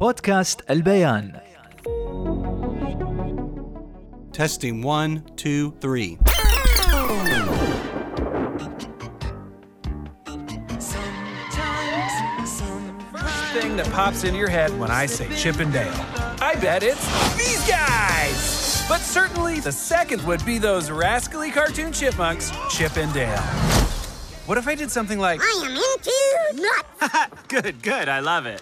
بودكاست البيان Testing one, two, three. thing that pops into your head when I say Chip and Dale. I bet it's these guys! But certainly the second would be those rascally cartoon chipmunks, Chip and Dale. What if I did something like, I am into nuts. good, good, I love it.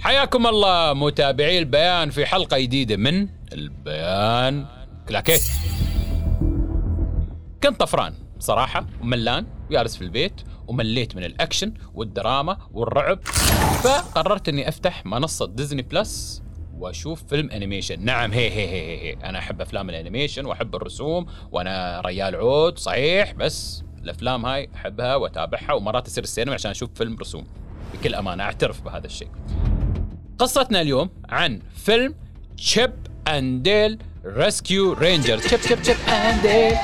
حياكم الله متابعي البيان في حلقة جديدة من البيان كلاكيت كنت طفران صراحة وملان وجالس في البيت ومليت من الأكشن والدراما والرعب. فقررت أني أفتح منصة ديزني بلس وأشوف فيلم animation نعم هي هي هي هي, هي. أنا أحب أفلام ال animation وأحب الرسوم وأنا ريال عود صحيح بس الأفلام هاي أحبها وأتابعها ومرات اصير السينما عشان أشوف فيلم رسوم. بكل أمانة أعترف بهذا الشيء. قصتنا اليوم عن فيلم Chip and Dale Rescue Rangers Chip Chip Chip and Dale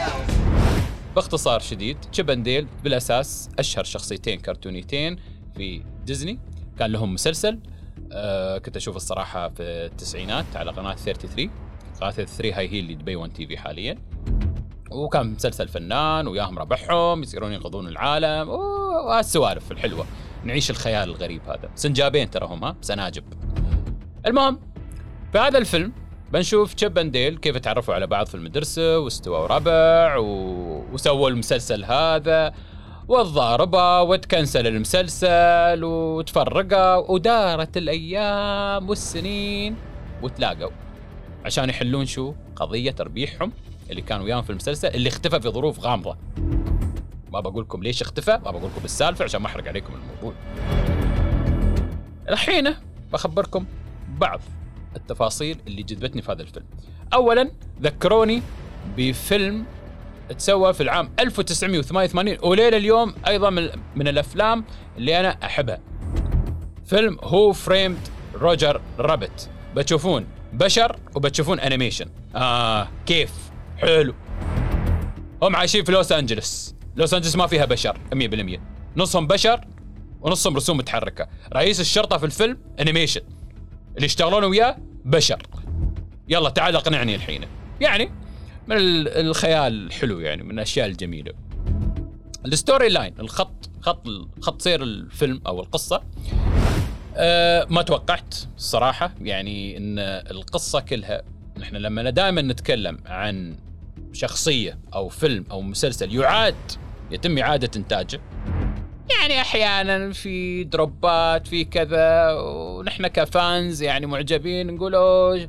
باختصار شديد Chip and Dale بالأساس أشهر شخصيتين كرتونيتين في ديزني. كان لهم مسلسل آه كنت أشوف الصراحة في التسعينات على قناة 33 قناة 33 هاي هي اللي دبي 1 TV حاليا. وكان مسلسل فنان وياهم ربحهم يصيرون ينقذون العالم وهالسوالف الحلوة. نعيش الخيال الغريب هذا. سنجابين ترى هم ها سناجب المهم في هذا الفيلم بنشوف تشيب أند ديل كيف تعرفوا على بعض في المدرسة واستووا ربع و... وسووا المسلسل هذا والضاربة وتكنسل المسلسل وتفرقوا ودارت الأيام والسنين وتلاقوا. عشان يحلون شو؟ قضية تربيحهم اللي كان وياهم في المسلسل اللي اختفى في ظروف غامضة. ما بقول لكم ليش اختفى ما بقول لكم السالفة عشان ما أحرق عليكم الموضوع. الحين بخبركم بعض التفاصيل اللي جذبتني في هذا الفيلم. اولا ذكروني بفيلم تسوى في العام 1988 وليل اليوم أيضا من, من الأفلام اللي أنا أحبها. فيلم Who Framed Roger Rabbit بتشوفون بشر وبتشوفون animation آه كيف؟ حلو. هم عايشين في لوس أنجلس. لوس انجلس ما فيها بشر 100% نصهم بشر ونصهم رسوم متحركة. رئيس الشرطة في الفيلم animation اللي يشتغلون وياه بشر. يلا تعال اقنعني الحين. يعني من ال- الخيال الحلو يعني من الأشياء الجميلة. ال story line الخط خط خط سير الفيلم أو القصة. أه ما توقعت الصراحه يعني إن القصة كلها نحن لما دائما نتكلم عن شخصية أو فيلم أو مسلسل يعاد يتم إعادة إنتاجه. يعني أحيانا في دروبات في كذا ونحن كفانز يعني معجبين نقول أوه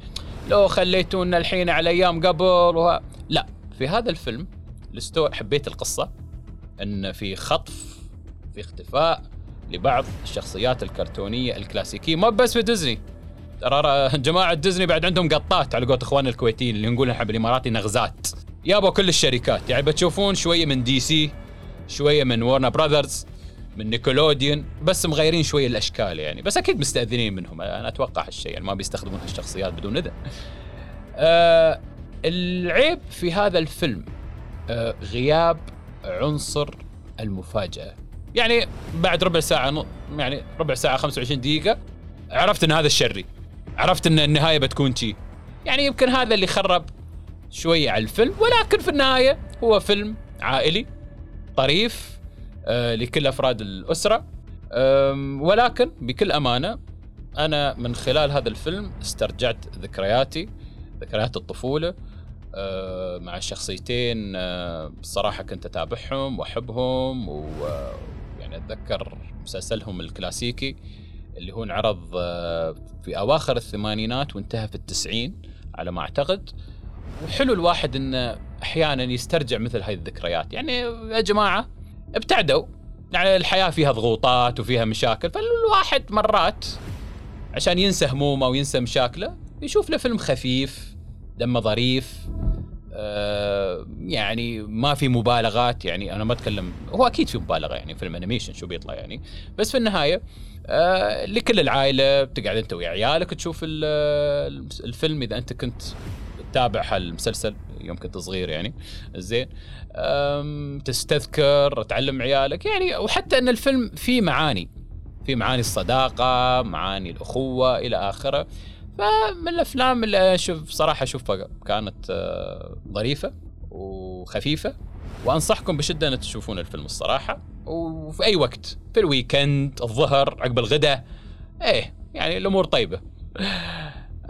لو خليتونا الحين على أيام قبل وه... لا. في هذا الفيلم الستو حبيت القصة إن في خطف في اختفاء لبعض الشخصيات الكرتونية الكلاسيكية. ما بس في ديزني. ترى جماعة ديزني بعد عندهم قطات على قولة اخواننا الكويتيين اللي نقول إحنا بالإماراتي نغزات. يابا كل الشركات. يعني بتشوفون شوية من دي سي شوية من وارنر براذرز من نيكولوديون بس مغيرين شوية الأشكال يعني بس أكيد مستأذنين منهم أنا أتوقع هالشيء يعني ما بيستخدمون هالشخصيات بدون إذن. آه العيب في هذا الفيلم آه غياب عنصر المفاجأة. يعني بعد ربع ساعة يعني ربع ساعة 25 دقيقة عرفت إن هذا الشري. عرفت إن النهاية بتكون شي. يعني يمكن هذا اللي خرب شوية على الفيلم ولكن في النهاية هو فيلم عائلي طريف آه، لكل أفراد الأسرة. ولكن بكل أمانة أنا من خلال هذا الفيلم استرجعت ذكرياتي ذكريات الطفولة آه، مع الشخصيتين آه، بصراحة كنت أتابعهم وأحبهم ويعني أتذكر مسلسلهم الكلاسيكي اللي هو انعرض في أواخر الثمانينات وانتهى في التسعين على ما أعتقد. وحلو الواحد إنه أحيانا يسترجع مثل هذه الذكريات. يعني يا جماعة ابتعدوا. يعني الحياة فيها ضغوطات وفيها مشاكل فالواحد مرات عشان ينسى همومه وينسى مشاكله يشوف له فيلم خفيف دمه ظريف آه يعني ما في مبالغات. يعني أنا ما أتكلم هو أكيد في مبالغة يعني فيلم انيميشن شو بيطلع يعني. بس في النهاية آه لكل العائلة بتقعد أنت ويا عيالك تشوف ال- الفيلم إذا أنت كنت تتابع هالمسلسل. يوم كنت صغير يعني. زين. تستذكر تعلم عيالك يعني وحتى إن الفيلم فيه معاني. في معاني الصداقة معاني الأخوة إلى آخره. فمن الأفلام اللي أشوف صراحة أشوفها كانت آه، ظريفة وخفيفة. وأنصحكم بشدة إن تشوفون الفيلم الصراحة. وفي أي وقت في ال weekend الظهر عقب الغداء. إيه يعني الأمور طيبة.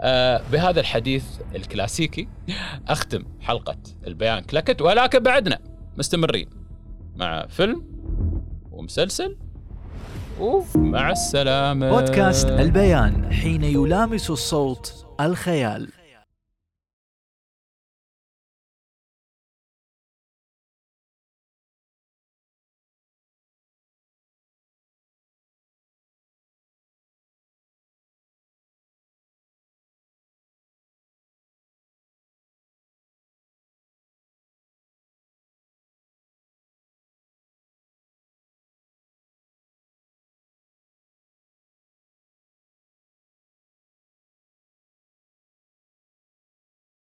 آه بهذا الحديث الكلاسيكي أختم حلقة البيان كلكت ولكن بعدنا مستمرين مع فيلم ومسلسل ومع السلامة. بودكاست البيان حين يلامس الصوت الخيال.